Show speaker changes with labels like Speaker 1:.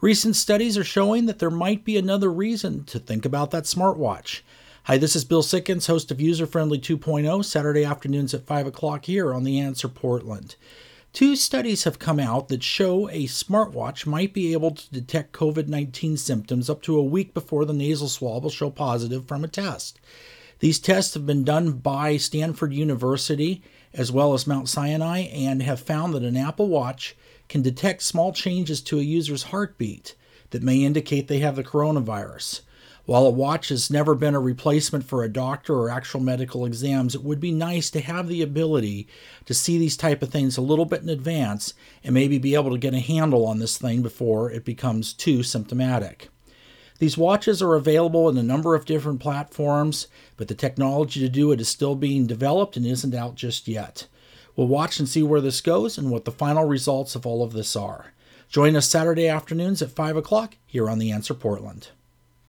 Speaker 1: Recent studies are showing that there might be another reason to think about that smartwatch. Hi, this is Bill Sikkens, host of User Friendly 2.0, Saturday afternoons at 5 o'clock here on The Answer Portland. Two studies have come out that show a smartwatch might be able to detect COVID 19 symptoms up to a week before the nasal swab will show positive from a test. These tests have been done by Stanford University as well as Mount Sinai and have found that an Apple Watch can detect small changes to a user's heartbeat that may indicate they have the coronavirus. While a watch has never been a replacement for a doctor or actual medical exams, it would be nice to have the ability to see these type of things a little bit in advance and maybe be able to get a handle on this thing before it becomes too symptomatic. These watches are available in a number of different platforms, but the technology to do it is still being developed and isn't out just yet. We'll watch and see where this goes and what the final results of all of this are. Join us Saturday afternoons at 5 o'clock here on The Answer Portland.